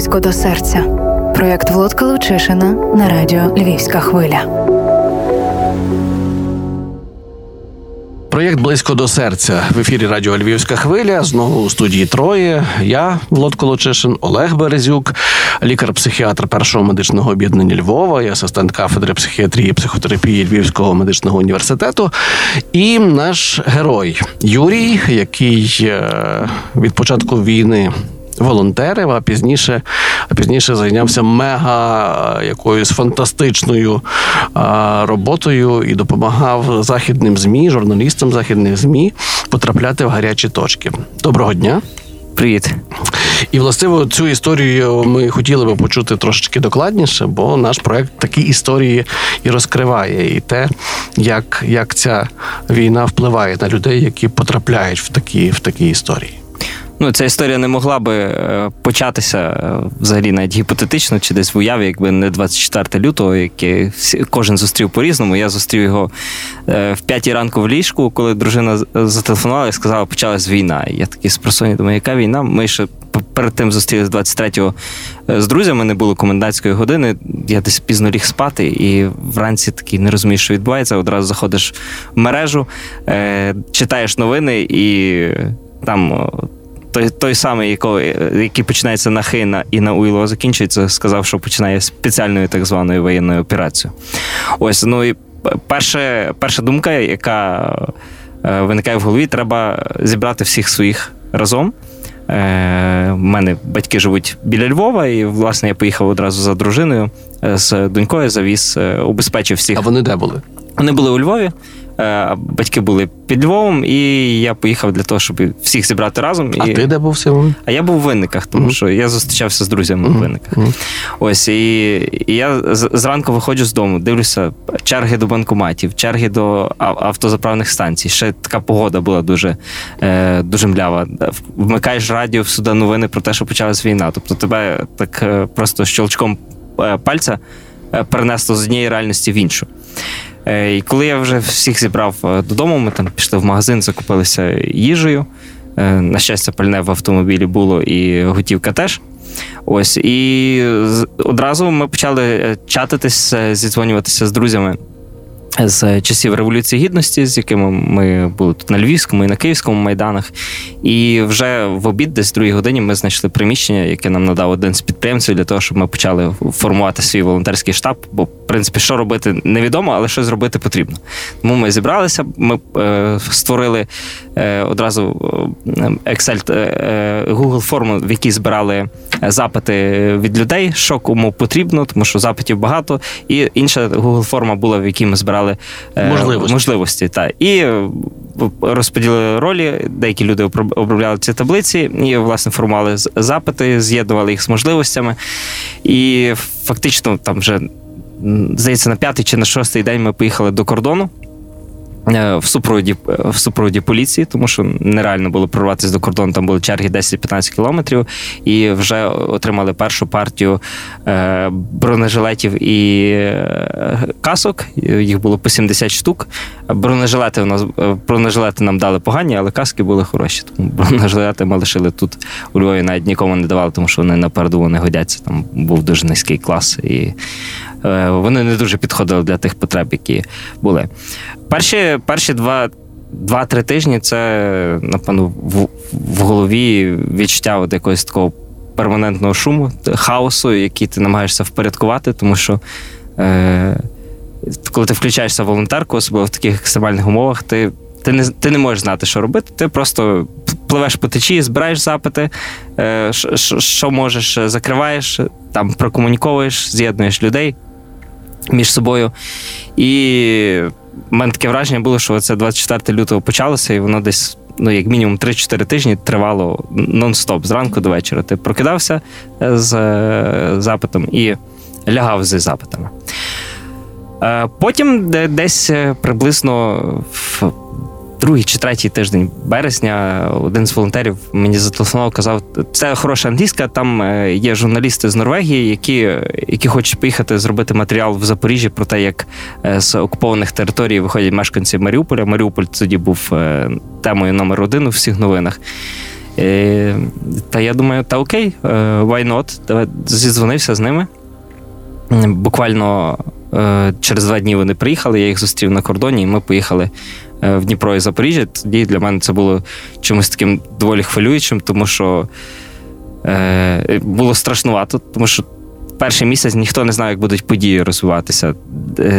близько до серця. Проєкт Володка Лучишина на радіо Львівська хвиля. Проєкт близько до серця в ефірі Радіо Львівська хвиля. Знову у студії Троє. Я Влад Колочишин, Олег Березюк, лікар-психіатр першого медичного об'єднання Львова, і асистент кафедри психіатрії і психотерапії Львівського медичного університету. І наш герой Юрій, який е, від початку війни волонтерів, а пізніше а пізніше зайнявся мега якоюсь фантастичною а, роботою і допомагав західним змі, журналістам західних змі потрапляти в гарячі точки. Доброго дня. Привіт. І властиво цю історію ми хотіли би почути трошечки докладніше, бо наш проект такі історії і розкриває, і те, як як ця війна впливає на людей, які потрапляють в такі, в такі історії. Ну, ця історія не могла би е, початися е, взагалі навіть гіпотетично чи десь в уяві, якби не 24 лютого, яке кожен зустрів по-різному. Я зустрів його е, в п'ятій ранку в ліжку, коли дружина зателефонувала і сказала, почалась війна. І я такий спросоння думаю, яка війна? Ми ще перед тим зустрілися 23-го з друзями, не було комендантської години. Я десь пізно ліг спати, і вранці такий не розумієш, що відбувається. Одразу заходиш в мережу, читаєш новини і там той той самий, який починається на Хейна і на Уйло закінчується, сказав, що починає спеціальною так званою воєнною операцією. Ось ну і перша, перша думка, яка е, виникає в голові, треба зібрати всіх своїх разом. У е, мене батьки живуть біля Львова, і власне я поїхав одразу за дружиною е, з донькою, завіз, убезпечив всіх. А вони де були? Вони були у Львові. Е, батьки були під Львовом, і я поїхав для того, щоб всіх зібрати разом. А і... ти де був сьогодні? А я був у винниках, тому mm-hmm. що я зустрічався з друзями mm-hmm. у винниках. Mm-hmm. Ось і, і я зранку виходжу з дому, дивлюся черги до банкоматів, черги до автозаправних станцій. Ще така погода була дуже е, дуже млява. Вмикаєш радіо всюди новини про те, що почалась війна. Тобто тебе так е, просто щелчком пальця перенесло з однієї реальності в іншу. Е, і коли я вже всіх зібрав е, додому, ми там пішли в магазин, закупилися їжею. Е, на щастя, пальне в автомобілі було і готівка теж. Ось і одразу ми почали чатитись, зідзвонюватися з друзями з часів Революції Гідності, з якими ми були тут на Львівському і на Київському майданах. І вже в обід, десь в другій годині, ми знайшли приміщення, яке нам надав один з підприємців для того, щоб ми почали формувати свій волонтерський штаб. Бо, в принципі, що робити невідомо, але що зробити потрібно. Тому ми зібралися, ми е, створили е, одразу е, Excel е, Google форму, в якій збирали запити від людей, що кому потрібно, тому що запитів багато. І інша Google форма була, в якій ми збирали обирали е, можливості. можливості та. І е, розподілили ролі, деякі люди обробляли ці таблиці і, власне, формували запити, з'єднували їх з можливостями. І фактично, там вже здається, на п'ятий чи на шостий день ми поїхали до кордону. Е, в супроводі в супроводі поліції, тому що нереально було прорватися до кордону. Там були черги 10-15 кілометрів, і вже отримали першу партію е, бронежилетів і е, касок. Їх було по 70 штук. Бронежилети у нас бронежилети нам дали погані, але каски були хороші. Тому бронежилети ми лишили тут у Львові, навіть нікому не давали, тому що вони на не годяться. Там був дуже низький клас, і вони не дуже підходили для тих потреб, які були. Перші перші два. Два-три тижні це, напевно, в в голові відчуття от якогось такого перманентного шуму, хаосу, який ти намагаєшся впорядкувати, тому що е, коли ти включаєшся в волонтерку, особливо в таких екстремальних умовах, ти ти, не ти не можеш знати, що робити. Ти просто пливеш по течії, збираєш запити, е, що можеш, закриваєш, там прокомуніковуєш, з'єднуєш людей між собою. І в мене таке враження було, що це 24 лютого почалося, і воно десь, ну, як мінімум, 3-4 тижні тривало нон-стоп зранку до вечора. Ти прокидався е, з е, запитом і лягав з запитами. Е, потім десь приблизно в другий чи третій тиждень березня один з волонтерів мені зателефонував, казав, це хороша англійська. Там е, є журналісти з Норвегії, які які хочуть поїхати зробити матеріал в Запоріжжі про те, як е, з окупованих територій виходять мешканці Маріуполя. Маріуполь тоді був е, темою номер один у всіх новинах. Та я думаю, та окей, why not? Зідзвонився з ними. Буквально через два дні вони приїхали, я їх зустрів на кордоні, і ми поїхали е, в Дніпро і Запоріжжя. Тоді для мене це було чимось таким доволі хвилюючим, тому що е, було страшнувато, тому що перший місяць ніхто не знає, як будуть події розвиватися,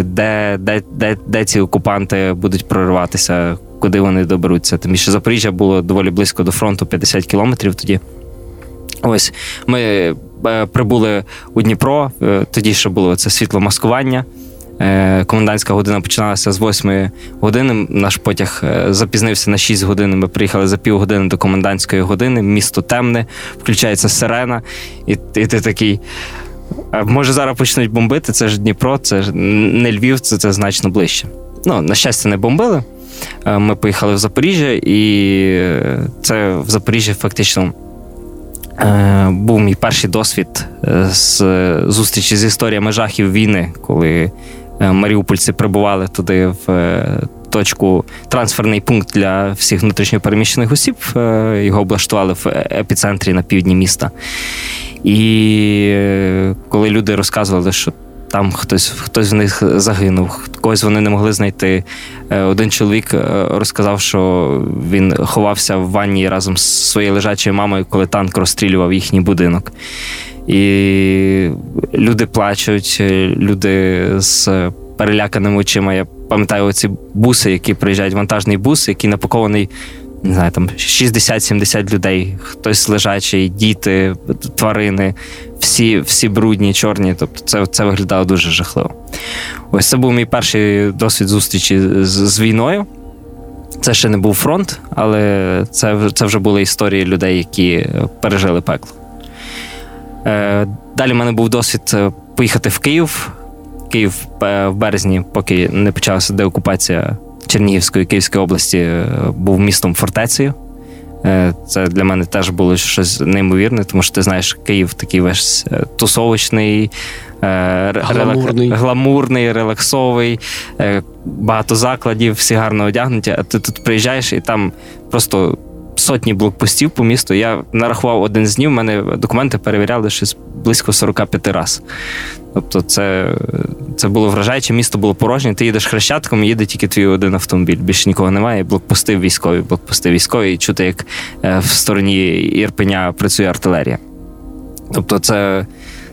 де, де, де, де, ці окупанти будуть прориватися, куди вони доберуться. Тим більше Запоріжжя було доволі близько до фронту, 50 кілометрів тоді. Ось ми е, прибули у Дніпро, е, тоді ще було це світломаскування. Е, Комендантська година починалася з 8 години. Наш потяг запізнився на 6 годин. Ми приїхали за півгодини до комендантської години. Місто темне, включається сирена, і, і ти такий. «А Може, зараз почнуть бомбити. Це ж Дніпро, це ж не Львів, це, це значно ближче. Ну, на щастя, не бомбили. Ми поїхали в Запоріжжя, і це в Запоріжжі фактично був мій перший досвід е, з зустрічі з історіями жахів війни, коли е, маріупольці прибували туди в е, точку трансферний пункт для всіх внутрішньопереміщених осіб. Е, Його облаштували в епіцентрі на півдні міста. І е, коли люди розказували, що там хтось, хтось з них загинув, когось вони не могли знайти. Е, Один чоловік е, розказав, що він ховався в ванні разом з своєю лежачою мамою, коли танк розстрілював їхній будинок. І люди плачуть, е, люди з переляканими очима. Я пам'ятаю оці буси, які приїжджають, вантажний бус, який напакований. Не знаю, там 60-70 людей, хтось лежачий, діти, тварини, всі, всі брудні, чорні. Тобто це, це виглядало дуже жахливо. Ось це був мій перший досвід зустрічі з, з війною. Це ще не був фронт, але це, це вже були історії людей, які пережили пекло. Е, далі в мене був досвід е, поїхати в Київ. Київ е, в березні, поки не почалася деокупація Чернігівської Київської області, е, був містом фортецею. Е, Це для мене теж було щось неймовірне, тому що ти знаєш, Київ такий весь е, тусовочний, е, Гламурний. релак- гламурний, релаксовий, багато закладів, всі гарно одягнуті. А ти тут приїжджаєш і там просто сотні блокпостів по місту. Я нарахував один з днів, в мене документи перевіряли щось близько 45 разів. Тобто, це, це було вражаюче, місто було порожнє. Ти їдеш хрещатком, їде тільки твій один автомобіль. Більше нікого немає. Блокпости військові, блокпости військові, і чути, як е, в стороні Ірпеня працює артилерія. Тобто, це,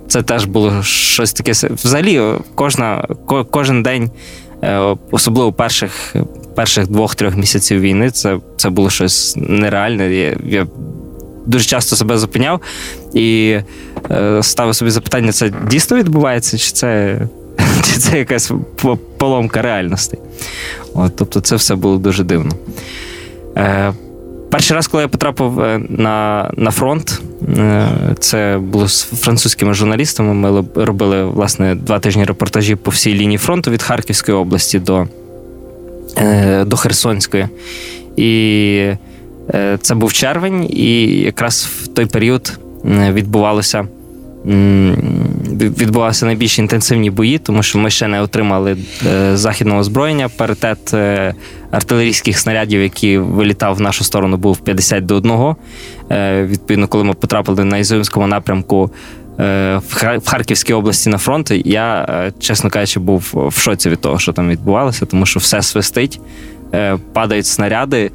це теж було щось таке. Взагалі, кожна, кожен день, е, особливо перших, перших двох-трьох місяців війни, це, це було щось нереальне. Я, я дуже часто себе зупиняв і е, ставив собі запитання: це дійсно відбувається, чи це, чи це якась поломка реальності? От, тобто, це все було дуже дивно. Е, перший раз, коли я потрапив е, на, на фронт, е, це було з французькими журналістами. Ми робили власне два тижні репортажі по всій лінії фронту від Харківської області до, е, до Херсонської. І це був червень, і якраз в той період м, відбувалося. Відбувалися найбільш інтенсивні бої, тому що ми ще не отримали е, західного озброєння. Паритет е, артилерійських снарядів, який вилітав в нашу сторону, був 50 до 1. Е, Відповідно, коли ми потрапили на Ізюмському напрямку е, в Хар- в Харківській області на фронт, я, е, чесно кажучи, був в шоці від того, що там відбувалося, тому що все свистить, е, падають снаряди.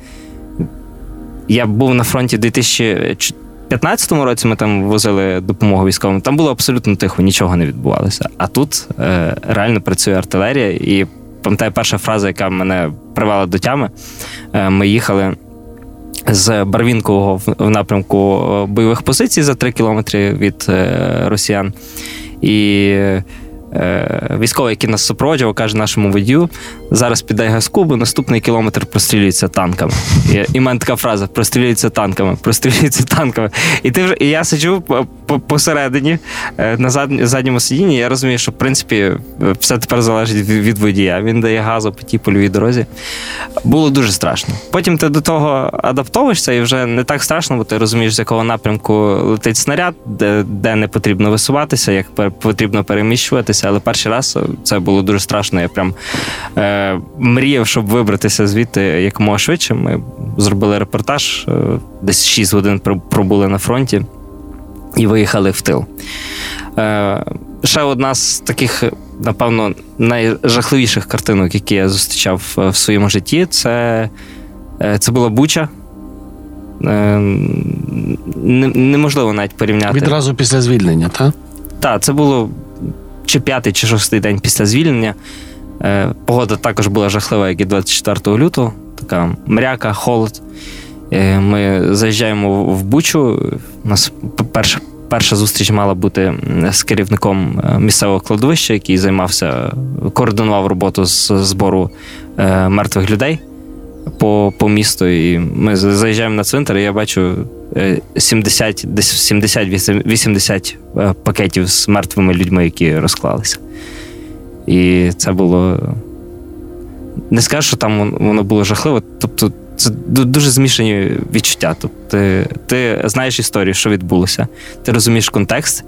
Я був на фронті в 2015 році. Ми там возили допомогу військовим. Там було абсолютно тихо, нічого не відбувалося. А тут е, реально працює артилерія. І пам'ятаю, перша фраза, яка мене привела до тями. Е, ми їхали. З Барвінкового в- в напрямку е, бойових позицій за 3 кілометри від е, росіян. І е, військовий, який нас супроводжував, каже нашому водію: зараз піде газку, бо наступний кілометр прострілюється танками. І, в мене така фраза: прострілюється танками, прострілюється танками. І ти вже і я сиджу по- по- посередині е, на задньому сидінні. Я розумію, що в принципі е, все тепер залежить від, водія. Він дає газу по тій польовій дорозі. Було дуже страшно. Потім ти до того адаптовуєшся і вже не так страшно, бо ти розумієш, з якого напрямку летить снаряд, де, де не потрібно висуватися, як потрібно переміщуватися. Але перший раз це було дуже страшно. Я прям е, мріяв, щоб вибратися звідти якомога швидше. Ми зробили репортаж, е, десь 6 годин пробули на фронті і виїхали в тил. Е, ще одна з таких, напевно, найжахливіших картинок, які я зустрічав в своєму житті, це, це була Буча. Неможливо навіть порівняти. Відразу після звільнення, так? Так, це було чи п'ятий, чи шостий день після звільнення. Е, погода також була жахлива, як і 24 лютого. Така мряка, холод. Е, ми заїжджаємо в Бучу. У нас перша перша зустріч мала бути з керівником е, місцевого кладовища, який займався, координував роботу з збору мертвих людей по по місту. І ми заїжджаємо на цвинтар, і я бачу 70, десь 70-80 пакетів з мертвими людьми, які розклалися. І це було. Не скажу, що там воно було жахливо. Тобто, це дуже змішані відчуття. Тобто, ти, ти знаєш історію, що відбулося, ти розумієш контекст,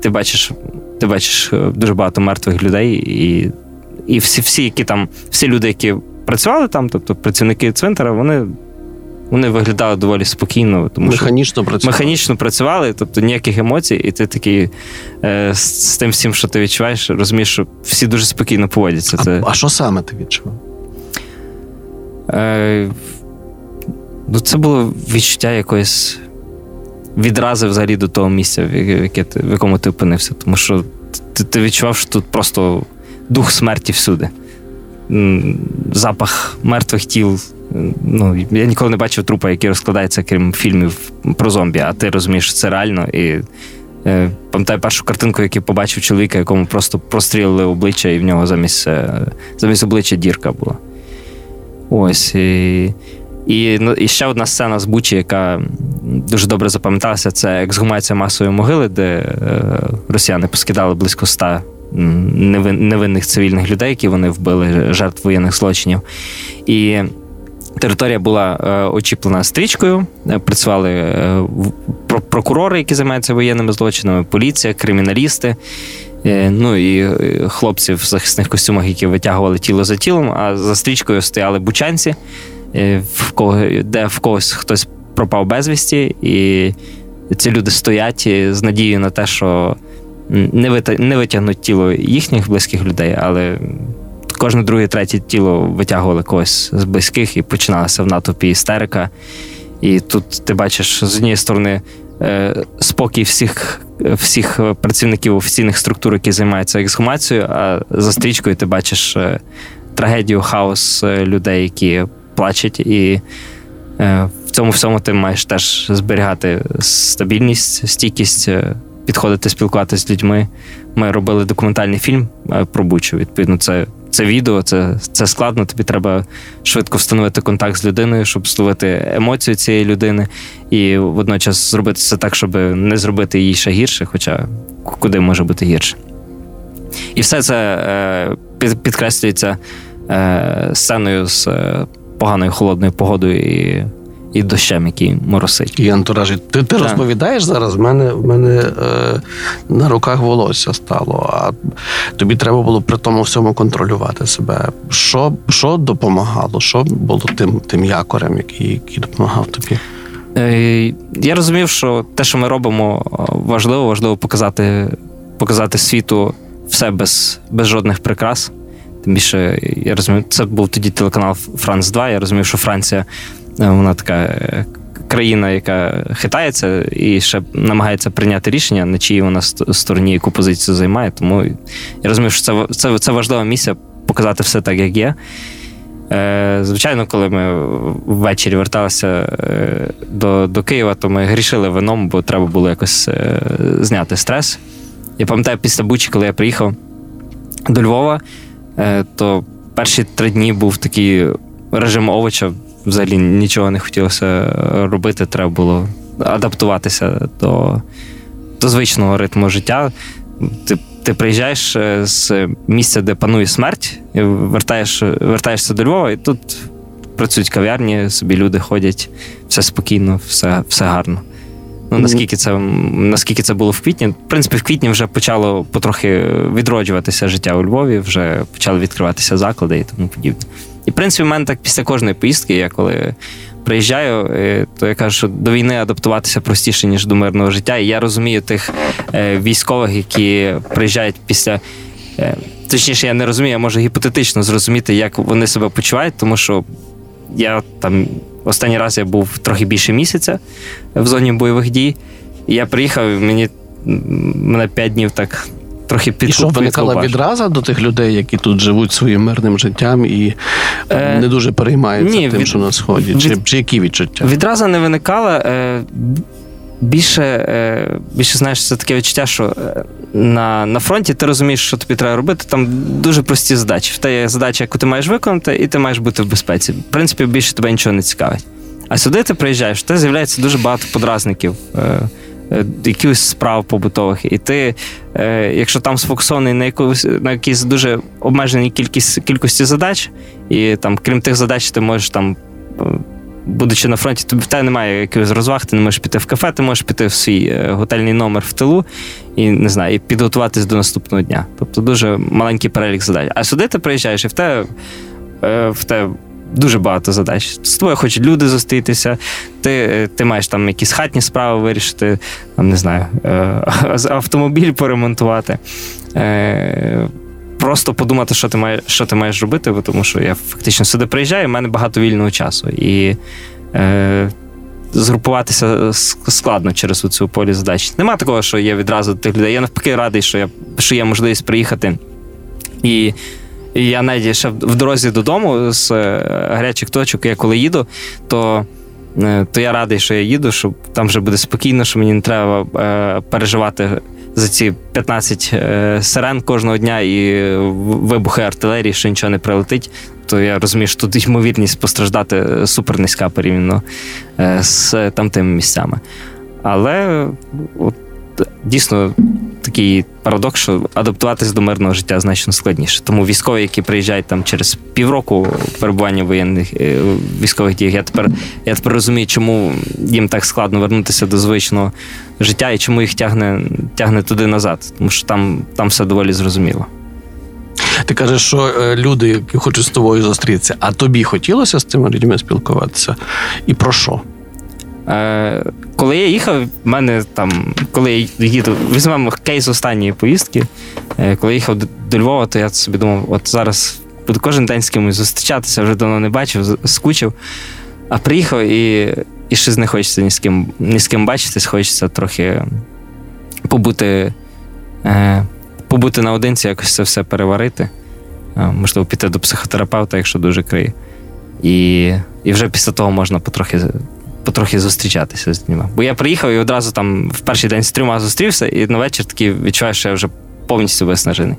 ти бачиш ти бачиш е, дуже багато мертвих людей, і і всі, всі, які там, всі люди, які працювали там, тобто працівники цвинтара, вони вони виглядали доволі спокійно, тому механічно що працювали. механічно працювали, тобто ніяких емоцій, і ти такий е, з, з тим всім, що ти відчуваєш, розумієш, що всі дуже спокійно поводяться. Це... А, а що саме ти відчував? Е, ну, Це було відчуття якоїсь відрази взагалі до того місця, в, яке ти, в якому ти опинився. Тому що ти, ти відчував, що тут просто дух смерті всюди. Запах мертвих тіл ну, я ніколи не бачив трупа, який розкладається, крім фільмів про зомбі, а ти розумієш, це реально. І е, пам'ятаю першу картинку, яку побачив чоловіка, якому просто прострілили обличчя, і в нього замість е, замість обличчя дірка була. Ось. І і, ну, і ще одна сцена з Бучі, яка дуже добре запам'яталася, це ексгумація масової могили, де е, росіяни поскидали близько ста невинних цивільних людей, які вони вбили жертв воєнних злочинів. І Територія була е, очіплена стрічкою, е, працювали е, прокурори, які займаються воєнними злочинами, поліція, криміналісти. Ну і хлопці в захисних костюмах, які витягували тіло за тілом, а за стрічкою стояли бучанці, в кого, де в когось хтось пропав безвісті, і ці люди стоять з надією на те, що не витягнуть тіло їхніх близьких людей, але кожне друге, третє тіло витягували когось з близьких і починалася в натовпі істерика. І тут ти бачиш з однієї сторони е, спокій всіх всіх працівників офіційних структур, які займаються ексгумацією, а за стрічкою ти бачиш е, трагедію, хаос е, людей, які плачуть. І в цьому всьому ти маєш теж зберігати стабільність, стійкість, підходити, спілкуватися з людьми. Ми робили документальний фільм про Бучу. Відповідно, це це відео, це це складно. Тобі треба швидко встановити контакт з людиною, щоб словити емоцію цієї людини, і водночас зробити це так, щоб не зробити їй ще гірше, хоча куди може бути гірше. І все це е, підкреслюється е, сценою з е, поганою холодною погодою і і дощем, який моросить. І антуражі. Ти ти розповідаєш зараз? В мене в мене е, на руках волосся стало, а тобі треба було при тому всьому контролювати себе. Що що допомагало? Що було тим тим якорем, який, який допомагав тобі? Е, Я розумів, що те, що ми робимо, важливо, важливо показати показати світу все без, без жодних прикрас. Тим більше, я розумію, це був тоді телеканал Франц 2. Я розумів, що Франція вона така е, країна, яка хитається і ще намагається прийняти рішення, на чиїй вона стороні яку позицію займає. Тому я розумію, що це це, це важлива місія показати все так, як є. Е, звичайно, коли ми ввечері верталися до до Києва, то ми грішили вином, бо треба було якось зняти стрес. Я пам'ятаю, після Бучі, коли я приїхав до Львова, то перші три дні був такий режим овоча взагалі нічого не хотілося робити, треба було адаптуватися до до звичного ритму життя. Ти ти приїжджаєш е, з місця, де панує смерть, і вертаєш, вертаєшся до Львова, і тут працюють кав'ярні, собі люди ходять, все спокійно, все все гарно. Ну наскільки це наскільки це було в квітні? В принципі, в квітні вже почало потрохи відроджуватися життя у Львові, вже почали відкриватися заклади і тому подібне. І в принципі, в мене так після кожної поїздки, я коли приїжджаю, е, то я кажу, що до війни адаптуватися простіше, ніж до мирного життя. І я розумію тих е, військових, які приїжджають після. Е, точніше, я не розумію, я можу гіпотетично зрозуміти, як вони себе почувають, тому що я там останній раз я був трохи більше місяця в зоні бойових дій. Я приїхав, мені мене п'ять днів так трохи І що виникала відразу до тих людей, які тут живуть своїм мирним життям і Е, не дуже переймаються ні, тим, від- що на сході, чи, від- чи які відчуття? Відразу не виникала. Е, більше, е, більше знаєш, це таке відчуття, що е, на, на фронті ти розумієш, що тобі треба робити. Там дуже прості задачі. В те є задача, яку ти маєш виконати, і ти маєш бути в безпеці. В принципі, більше тебе нічого не цікавить. А сюди ти приїжджаєш, в тебе з'являється дуже багато подразників. Е, Якихось справ побутових, і ти, е, якщо там сфокусований на якусь на якійсь дуже обмеженій кількість кількості задач, і там, крім тих задач, ти можеш там е, будучи на фронті, тобі в тебе немає якихось розваг, ти не можеш піти в кафе, ти можеш піти в свій готельний номер в тилу і не знаю, і підготуватись до наступного дня. Тобто дуже маленький перелік задач. А сюди ти приїжджаєш, і в тебе в тебе дуже багато задач. З тобою хочуть люди зустрітися, ти, е, ти маєш там якісь хатні справи вирішити, там не знаю, е, автомобіль поремонтувати. Е, Просто подумати, що ти маєш, що ти маєш робити, тому що я фактично сюди приїжджаю, в мене багато вільного часу. І е, згрупуватися складно через цю полі задач. Нема такого, що є відразу тих людей. Я навпаки радий, що я що є можливість приїхати. І, і я навіть ще в дорозі додому з е, гарячих точок, я коли їду, то. е, То я радий, що я їду, що там вже буде спокійно, що мені не треба е, переживати за ці 15 е, сирен кожного дня і вибухи артилерії, що нічого не прилетить. То я розумію, що тут ймовірність постраждати супер низька порівняно е, з тамтими місцями. Але от, дійсно такий парадокс, що адаптуватись до мирного життя значно складніше. Тому військові, які приїжджають там через півроку перебування воєнних е, військових діях, я тепер, я тепер розумію, чому їм так складно вернутися до звичного життя і чому їх тягне, тягне туди назад. Тому що там, там все доволі зрозуміло. Ти кажеш, що е, люди, які хочуть з тобою зустрітися, а тобі хотілося з цими людьми спілкуватися? І про що? Е, коли я їхав, в мене там, коли я їду, візьмемо кейс останньої поїздки. Е, коли я їхав до, Львова, то я собі думав, от зараз буду кожен день з кимось зустрічатися, вже давно не бачив, скучив. А приїхав і, і щось не хочеться ні з ким, ні з ким бачитись, хочеться трохи побути, е, побути наодинці, якось це все переварити. Можливо, піти до психотерапевта, якщо дуже криє. І, і вже після того можна потрохи потрохи зустрічатися з ними. Бо я приїхав і одразу там в перший день з трьома зустрівся, і на вечір такий відчуваю, що я вже повністю виснажений.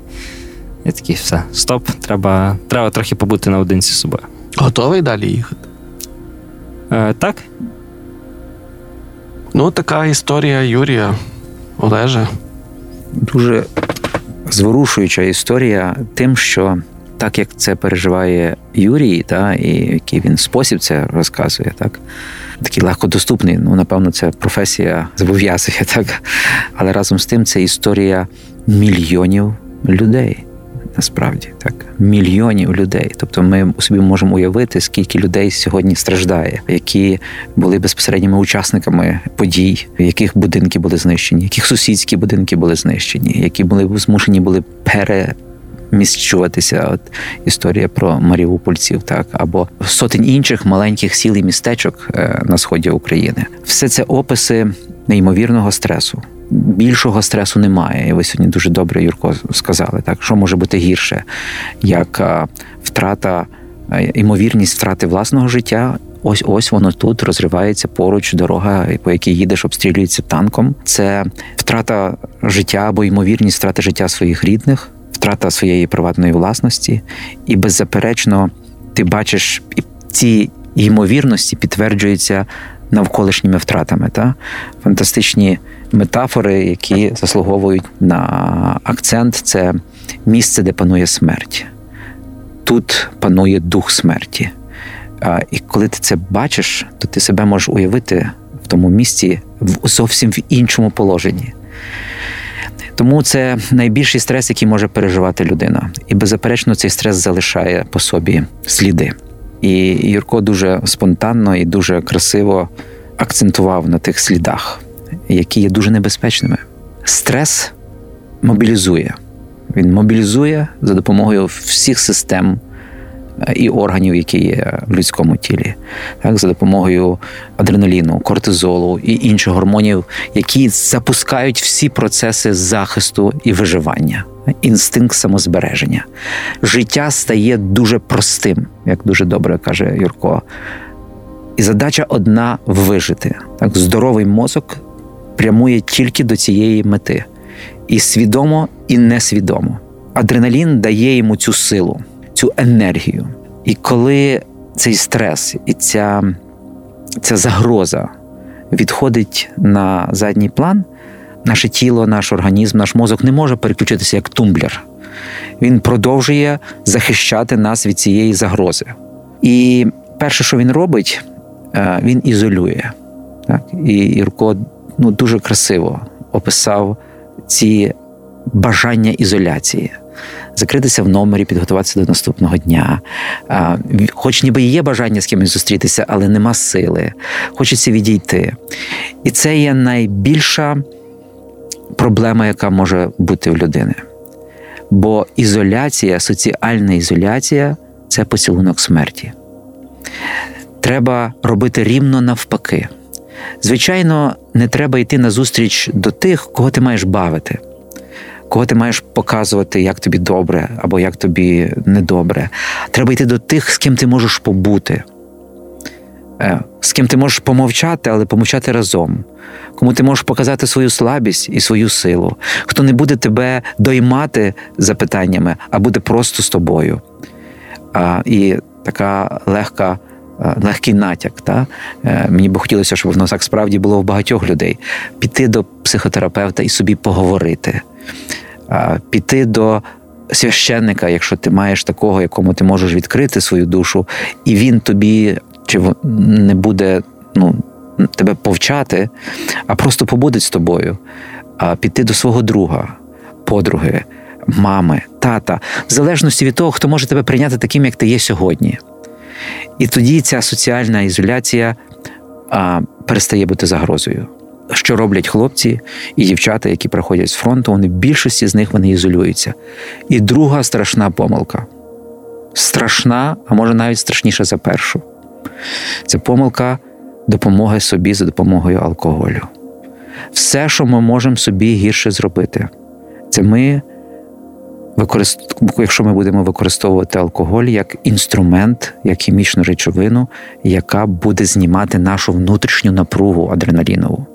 Я такий, все, стоп, треба, треба трохи побути наодинці з собою. Готовий далі їхати? Е, так? Ну, така історія Юрія Олеже. дуже зворушуюча історія тим, що так як це переживає Юрій, та, і який він спосіб це розказує, так, такий легкодоступний. Ну, напевно, це професія зобов'язує, так. Але разом з тим це історія мільйонів людей. Насправді так, мільйонів людей. Тобто, ми собі можемо уявити, скільки людей сьогодні страждає, які були безпосередніми учасниками подій, яких будинки були знищені, яких сусідські будинки були знищені, які були змушені були переміщуватися. От історія про маріупольців, так або сотень інших маленьких сіл і містечок е, на сході України. Все це описи неймовірного стресу. Більшого стресу немає. І ви сьогодні дуже добре, Юрко, сказали. Так, що може бути гірше, як е, втрата, е, ймовірність втрати власного життя. Ось ось воно тут розривається поруч дорога, по якій їдеш, обстрілюється танком. Це втрата життя або ймовірність втрати життя своїх рідних, втрата своєї приватної власності, і беззаперечно ти бачиш ці ймовірності підтверджуються навколишніми втратами. Та? Фантастичні метафори, які заслуговують на акцент, це місце, де панує смерть. Тут панує дух смерті. А, І коли ти це бачиш, то ти себе можеш уявити в тому місці в зовсім в іншому положенні. Тому це найбільший стрес, який може переживати людина. І беззаперечно, цей стрес залишає по собі сліди. І Юрко дуже спонтанно і дуже красиво акцентував на тих слідах, які є дуже небезпечними. Стрес мобілізує. Він мобілізує за допомогою всіх систем і органів, які є в людському тілі, так, за допомогою адреналіну, кортизолу і інших гормонів, які запускають всі процеси захисту і виживання, інстинкт самозбереження. Життя стає дуже простим, як дуже добре каже Юрко. І задача одна вижити. Так, Здоровий мозок прямує тільки до цієї мети. І свідомо, і несвідомо. Адреналін дає йому цю силу, цю енергію. І коли цей стрес і ця, ця загроза відходить на задній план, наше тіло, наш організм, наш мозок не може переключитися як тумблер. Він продовжує захищати нас від цієї загрози. І перше, що він робить, е, він ізолює. Так? І Юрко ну, дуже красиво описав ці бажання ізоляції. Закритися в номері, підготуватися до наступного дня. Хоч ніби є бажання з кимось зустрітися, але нема сили. Хочеться відійти. І це є найбільша проблема, яка може бути в людини. Бо ізоляція, соціальна ізоляція це поцілунок смерті. Треба робити рівно навпаки. Звичайно, не треба йти на зустріч до тих, кого ти маєш бавити, кого ти маєш показувати, як тобі добре або як тобі недобре. Треба йти до тих, з ким ти можеш побути, е, з ким ти можеш помовчати, але помовчати разом, кому ти можеш показати свою слабість і свою силу, хто не буде тебе доймати запитаннями, а буде просто з тобою. І така легка. Е, легкий натяк. Та? Е, мені би хотілося, щоб воно так справді було в багатьох людей. Піти до психотерапевта і собі поговорити, е, піти до священника, якщо ти маєш такого, якому ти можеш відкрити свою душу, і він тобі чи не буде ну, тебе повчати, а просто побуде з тобою, піти до свого друга, подруги. Мами, тата, в залежності від того, хто може тебе прийняти таким, як ти є сьогодні. І тоді ця соціальна ізоляція а, перестає бути загрозою. Що роблять хлопці і дівчата, які приходять з фронту, вони в більшості з них вони ізолюються. І друга страшна помилка. Страшна, а може навіть страшніша за першу. Це помилка допомоги собі за допомогою алкоголю. Все, що ми можемо собі гірше зробити, це ми якщо ми будемо використовувати алкоголь як інструмент, як хімічну речовину, яка буде знімати нашу внутрішню напругу адреналінову.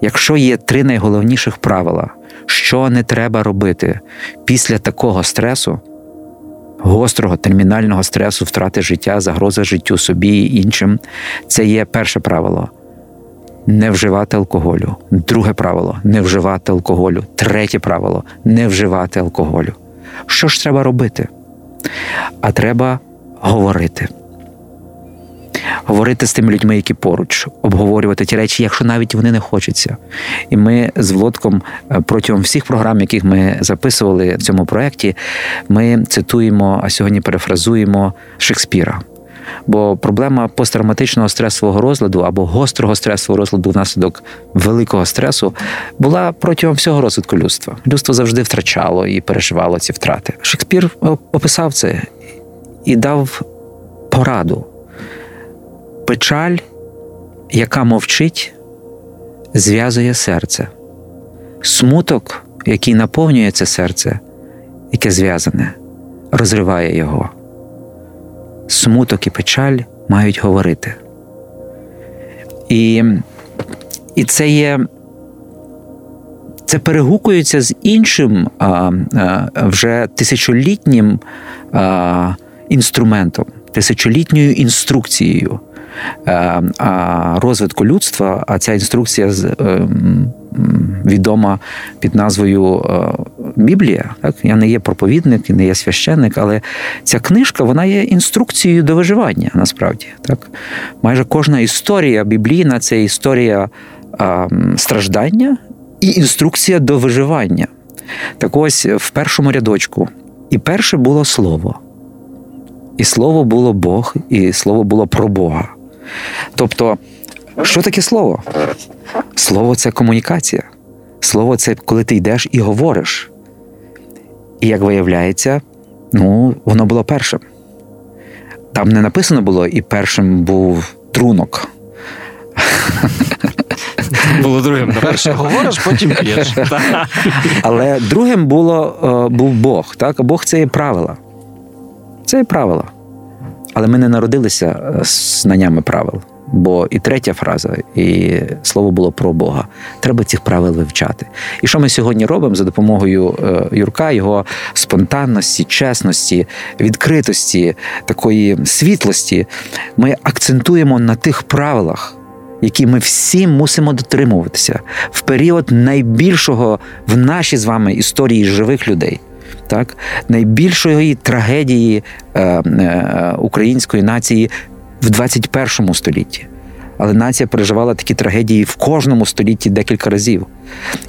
Якщо є три найголовніших правила, що не треба робити після такого стресу, гострого термінального стресу, втрати життя, загроза життю собі і іншим, це є перше правило. Не вживати алкоголю. Друге правило не вживати алкоголю. Третє правило не вживати алкоголю. Що ж треба робити? А треба говорити. Говорити з тими людьми, які поруч, обговорювати ті речі, якщо навіть вони не хочуться. І ми з Влодком е, протягом всіх програм, яких ми записували в цьому проєкті, ми цитуємо, а сьогодні перефразуємо Шекспіра. Бо проблема посттравматичного стресового розладу або гострого стресового розладу внаслідок великого стресу була протягом всього розвитку людства. Людство завжди втрачало і переживало ці втрати. Шекспір описав це і дав пораду. Печаль, яка мовчить, зв'язує серце. Смуток, який наповнює це серце, яке зв'язане, розриває його смуток і печаль мають говорити. І і це є. Це перегукується з іншим а, а, вже тисячолітнім а, інструментом, тисячолітньою інструкцією а, а, розвитку людства. А ця інструкція з, ем, відома під назвою е, Біблія. Так? Я не є проповідник, не є священник, але ця книжка вона є інструкцією до виживання насправді. Так? Майже кожна історія біблійна це історія страждання і інструкція до виживання. Так ось в першому рядочку. І перше було слово. І слово було Бог, і слово було про Бога. Тобто, що таке слово? Слово це комунікація. Слово це коли ти йдеш і говориш. І як виявляється, ну, воно було першим. Там не написано було, і першим був трунок. Було другим. Перше говориш, потім п'єш. Але другим було, е, був Бог. Так? А Бог це є правила. Це є правила. Але ми не народилися е, з знаннями правил. Бо і третя фраза, і слово було про Бога. Треба цих правил вивчати. І що ми сьогодні робимо за допомогою е, Юрка, його спонтанності, чесності, відкритості, такої світлості, ми акцентуємо на тих правилах, які ми всі мусимо дотримуватися в період найбільшого в нашій з вами історії живих людей. Так, найбільшої трагедії е, е, української нації в 21 столітті. Але нація переживала такі трагедії в кожному столітті декілька разів.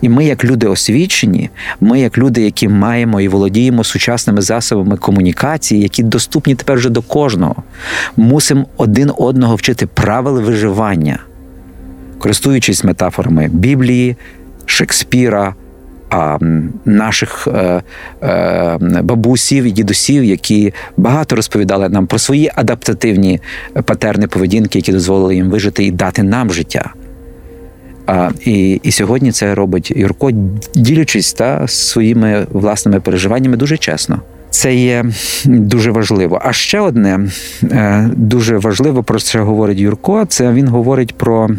І ми, як люди освічені, ми, як люди, які маємо і володіємо сучасними засобами комунікації, які доступні тепер вже до кожного, мусимо один одного вчити правил виживання, користуючись метафорами Біблії, Шекспіра. Наших е, е, бабусів і дідусів, які багато розповідали нам про свої адаптативні патерни поведінки, які дозволили їм вижити і дати нам життя. А, і, і сьогодні це робить Юрко, ділячись та своїми власними переживаннями дуже чесно. Це є дуже важливо. А ще одне е, дуже важливо, про що говорить Юрко. Це він говорить про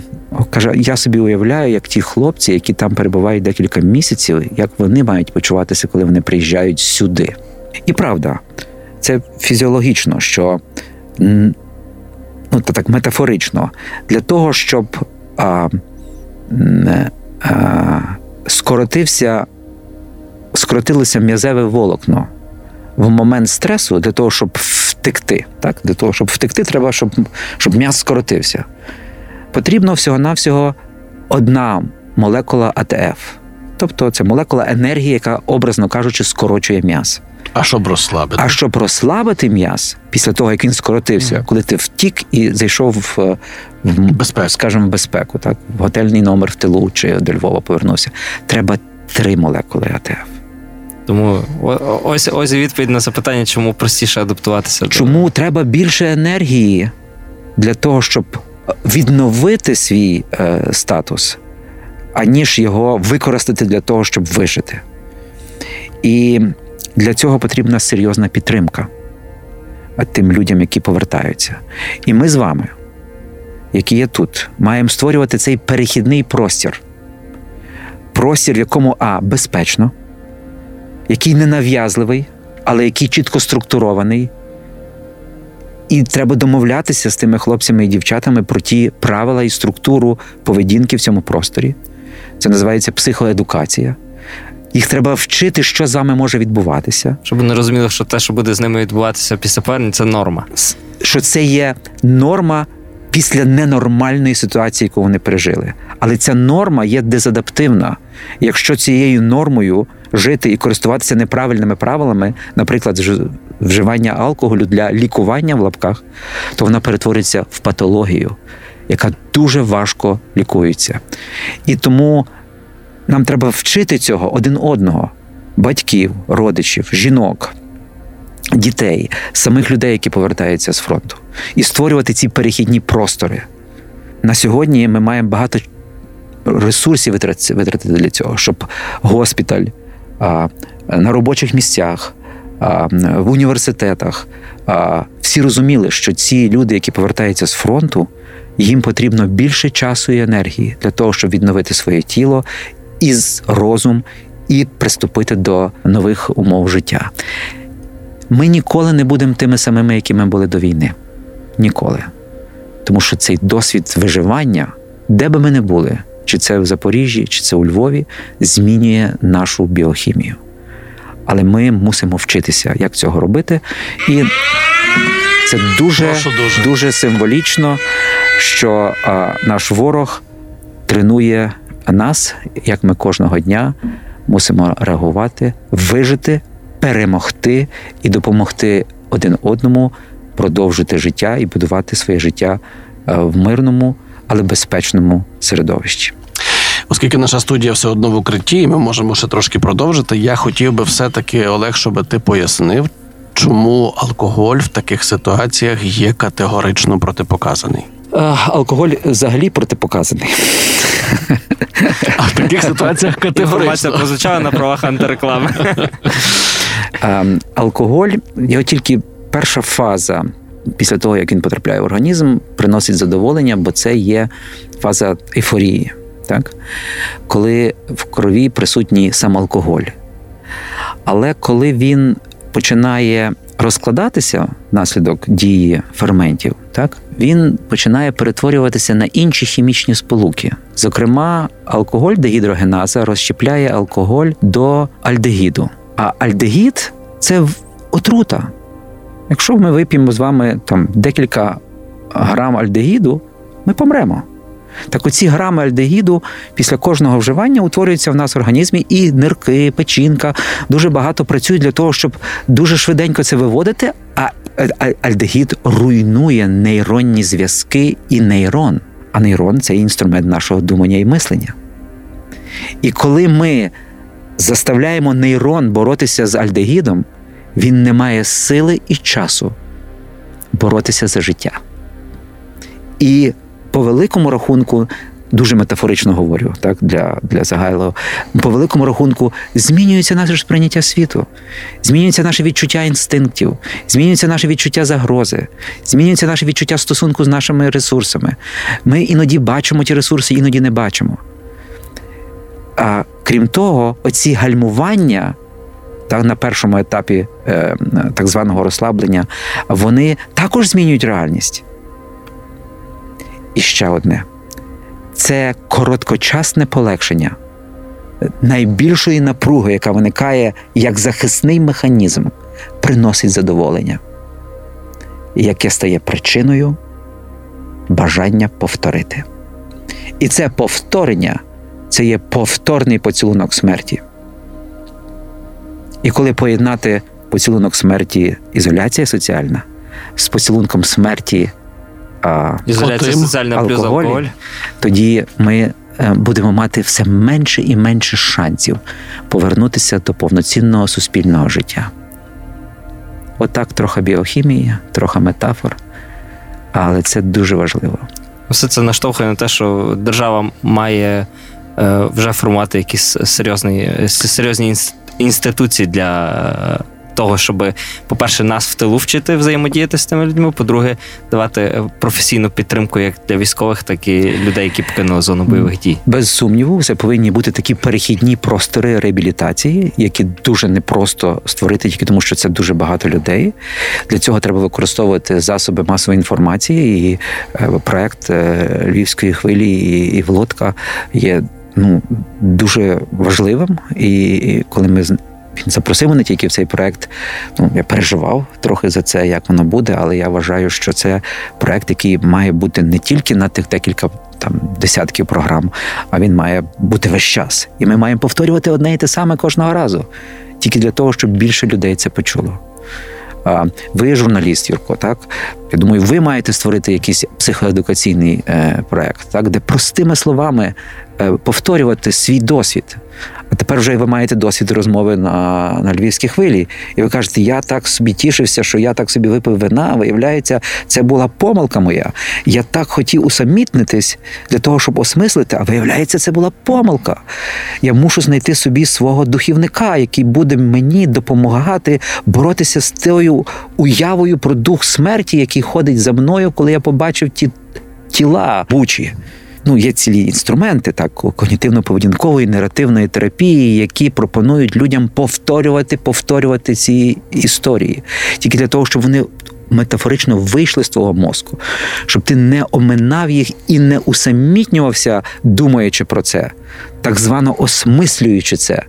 каже: я собі уявляю, як ті хлопці, які там перебувають декілька місяців, як вони мають почуватися, коли вони приїжджають сюди. І правда, це фізіологічно, що ну та так метафорично, для того, щоб а, а, скоротився, скоротилося м'язеве волокно в момент стресу для того, щоб втекти. Так? Для того, щоб втекти, треба, щоб, щоб м'яз скоротився. Потрібно всього-навсього одна молекула АТФ. Тобто це молекула енергії, яка, образно кажучи, скорочує м'яз. А щоб розслабити? А щоб розслабити м'яз після того, як він скоротився, коли ти втік і зайшов в, в Безпеку. скажімо, в безпеку, так, в готельний номер в тилу чи до Львова повернувся, треба три молекули АТФ. Тому ось ось відповідь на запитання, чому простіше адаптуватися. Чому треба більше енергії для того, щоб відновити свій е, статус, аніж його використати для того, щоб вижити? І для цього потрібна серйозна підтримка тим людям, які повертаються. І ми з вами, які є тут, маємо створювати цей перехідний простір. Простір, в якому А безпечно, який ненав'язливий, але який чітко структурований. І треба домовлятися з тими хлопцями і дівчатами про ті правила і структуру поведінки в цьому просторі. Це називається психоедукація. Їх треба вчити, що з вами може відбуватися, Щоб вони розуміли, що те, що буде з ними відбуватися після повернення, це норма. Що це є норма після ненормальної ситуації, яку вони пережили. Але ця норма є дезадаптивна. Якщо цією нормою жити і користуватися неправильними правилами, наприклад, вживання алкоголю для лікування в лапках, то вона перетвориться в патологію, яка дуже важко лікується. І тому нам треба вчити цього один одного: батьків, родичів, жінок, дітей, самих людей, які повертаються з фронту, і створювати ці перехідні простори. На сьогодні ми маємо багато ресурсів витратити для цього, щоб госпіталь на робочих місцях, в університетах всі розуміли, що ці люди, які повертаються з фронту, їм потрібно більше часу і енергії для того, щоб відновити своє тіло і розум, і приступити до нових умов життя. Ми ніколи не будемо тими самими, якими були до війни. Ніколи. Тому що цей досвід виживання, де би ми не були, чи це в Запоріжжі, чи це у Львові, змінює нашу біохімію. Але ми мусимо вчитися, як цього робити. І це дуже, дуже. дуже символічно, що а, наш ворог тренує нас, як ми кожного дня мусимо реагувати, вижити, перемогти і допомогти один одному продовжити життя і будувати своє життя е, в мирному, але безпечному середовищі. Оскільки наша студія все одно в укритті, і ми можемо ще трошки продовжити. Я хотів би все-таки, Олег, щоб ти пояснив, чому алкоголь в таких ситуаціях є категорично протипоказаний. Е, Алкоголь взагалі протипоказаний. А в таких ситуаціях Інформація категорично. прозвучала на правах антиреклами. Ем, Алкоголь, його тільки перша фаза після того, як він потрапляє в організм, приносить задоволення, бо це є фаза ейфорії. Так? Коли в крові присутній сам алкоголь. Але коли він починає розкладатися внаслідок дії ферментів, так, він починає перетворюватися на інші хімічні сполуки. Зокрема, алкоголь дегідрогеназа розщепляє алкоголь до альдегіду. А альдегід це отрута. Якщо ми вип'ємо з вами там декілька грам альдегіду, ми помремо. Так оці грами альдегіду після кожного вживання утворюються в нас в організмі, і нирки, печінка дуже багато працюють для того, щоб дуже швиденько це виводити. А альдегід руйнує нейронні зв'язки і нейрон. А нейрон це інструмент нашого думання і мислення. І коли ми заставляємо нейрон боротися з альдегідом, він не має сили і часу боротися за життя. І по великому рахунку, дуже метафорично говорю, так, для, для загайлого, по великому рахунку змінюється наше сприйняття світу, змінюється наше відчуття інстинктів, змінюється наше відчуття загрози, змінюється наше відчуття стосунку з нашими ресурсами. Ми іноді бачимо ті ресурси, іноді не бачимо. А крім того, оці гальмування так, на першому етапі е, так званого розслаблення, вони також змінюють реальність. І ще одне це короткочасне полегшення найбільшої напруги, яка виникає як захисний механізм, приносить задоволення, яке стає причиною бажання повторити. І це повторення це є повторний поцілунок смерті. І коли поєднати поцілунок смерті ізоляція соціальна з поцілунком смерті Ізоляція соціальна плюс Алкоголь. тоді ми е, будемо мати все менше і менше шансів повернутися до повноцінного суспільного життя. Отак трохи біохімії, трохи метафор, але це дуже важливо. Все це наштовхує на те, що держава має е, вже формувати якісь серйозні, серйозні інституції для е, того, щоб, по-перше, нас в тилу вчити взаємодіяти з тими людьми. По-друге, давати е, професійну підтримку як для військових, так і людей, які покинули зону бойових дій. Без сумніву, це повинні бути такі перехідні простори реабілітації, які дуже непросто створити, тільки тому, що це дуже багато людей. Для цього треба використовувати засоби масової інформації. І е, проект е, Львівської хвилі і, Володка є ну, дуже важливим. І, і коли ми він запросив мене тільки в цей проект. Ну я переживав трохи за це, як воно буде, але я вважаю, що це проект, який має бути не тільки на тих декілька там десятків програм, а він має бути весь час. І ми маємо повторювати одне і те саме кожного разу, тільки для того, щоб більше людей це почуло. Ви журналіст, Юрко, так? Я думаю, ви маєте створити якийсь психоедукаційний е, проект, так, де простими словами е, повторювати свій досвід. А тепер вже ви маєте досвід розмови на, на львівській хвилі. І ви кажете, я так собі тішився, що я так собі випив вина. Виявляється, це була помилка моя. Я так хотів усамітнитись для того, щоб осмислити, а виявляється, це була помилка. Я мушу знайти собі свого духівника, який буде мені допомагати боротися з тою уявою про дух смерті, який ходить за мною, коли я побачив ті тіла бучі. Ну, є цілі інструменти так когнітивно-поведінкової наративної терапії, які пропонують людям повторювати, повторювати ці історії, тільки для того, щоб вони метафорично вийшли з твого мозку, щоб ти не оминав їх і не усамітнювався, думаючи про це, так звано осмислюючи це.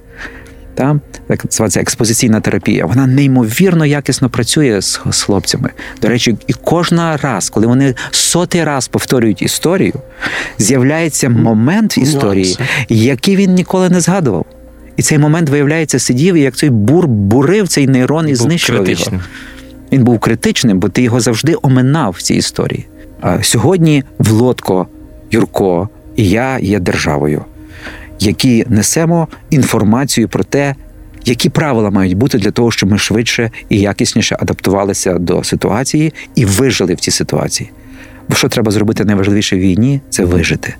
Та, так звається експозиційна терапія. Вона неймовірно якісно працює з, з хлопцями. До речі, і кожна раз, коли вони сотий раз повторюють історію, з'являється момент в історії, який він ніколи не згадував. І цей момент, виявляється, сидів, і як цей бур бурив цей нейрон і Був знищував критичним. його. Він був критичним, бо ти його завжди оминав в цій історії. А сьогодні Влодко, Юрко і я є державою, які несемо інформацію про те, які правила мають бути для того, щоб ми швидше і якісніше адаптувалися до ситуації і вижили в цій ситуації. Бо що треба зробити найважливіше в війні це вижити.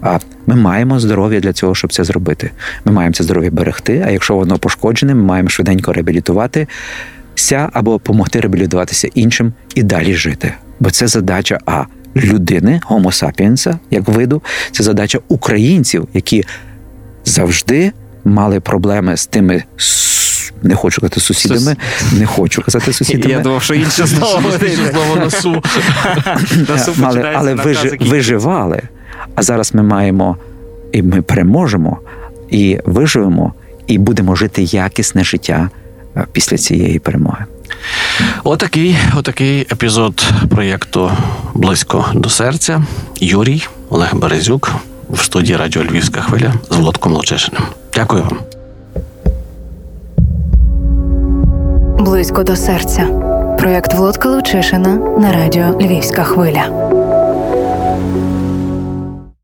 А ми маємо здоров'я для цього, щоб це зробити. Ми маємо це здоров'я берегти. А якщо воно пошкоджене, ми маємо швиденько реабілітуватися або допомогти реабілітуватися іншим і далі жити. Бо це задача а людини, Homo sapiens, як виду, це задача українців, які завжди мали проблеми з тими. Не хочу казати сусідами, не хочу казати сусідами. Я думав, що інше слово. На супу але, але вижи, виживали. А зараз ми маємо і ми переможемо, і виживемо, і будемо жити якісне життя е, після цієї перемоги. Отакий, отакий епізод проєкту Близько до серця. Юрій Олег Березюк в студії Радіо Львівська хвиля з Володком Лучишиним. Дякую вам. Близько до серця. Проєкт Володка Лучишина на радіо Львівська хвиля.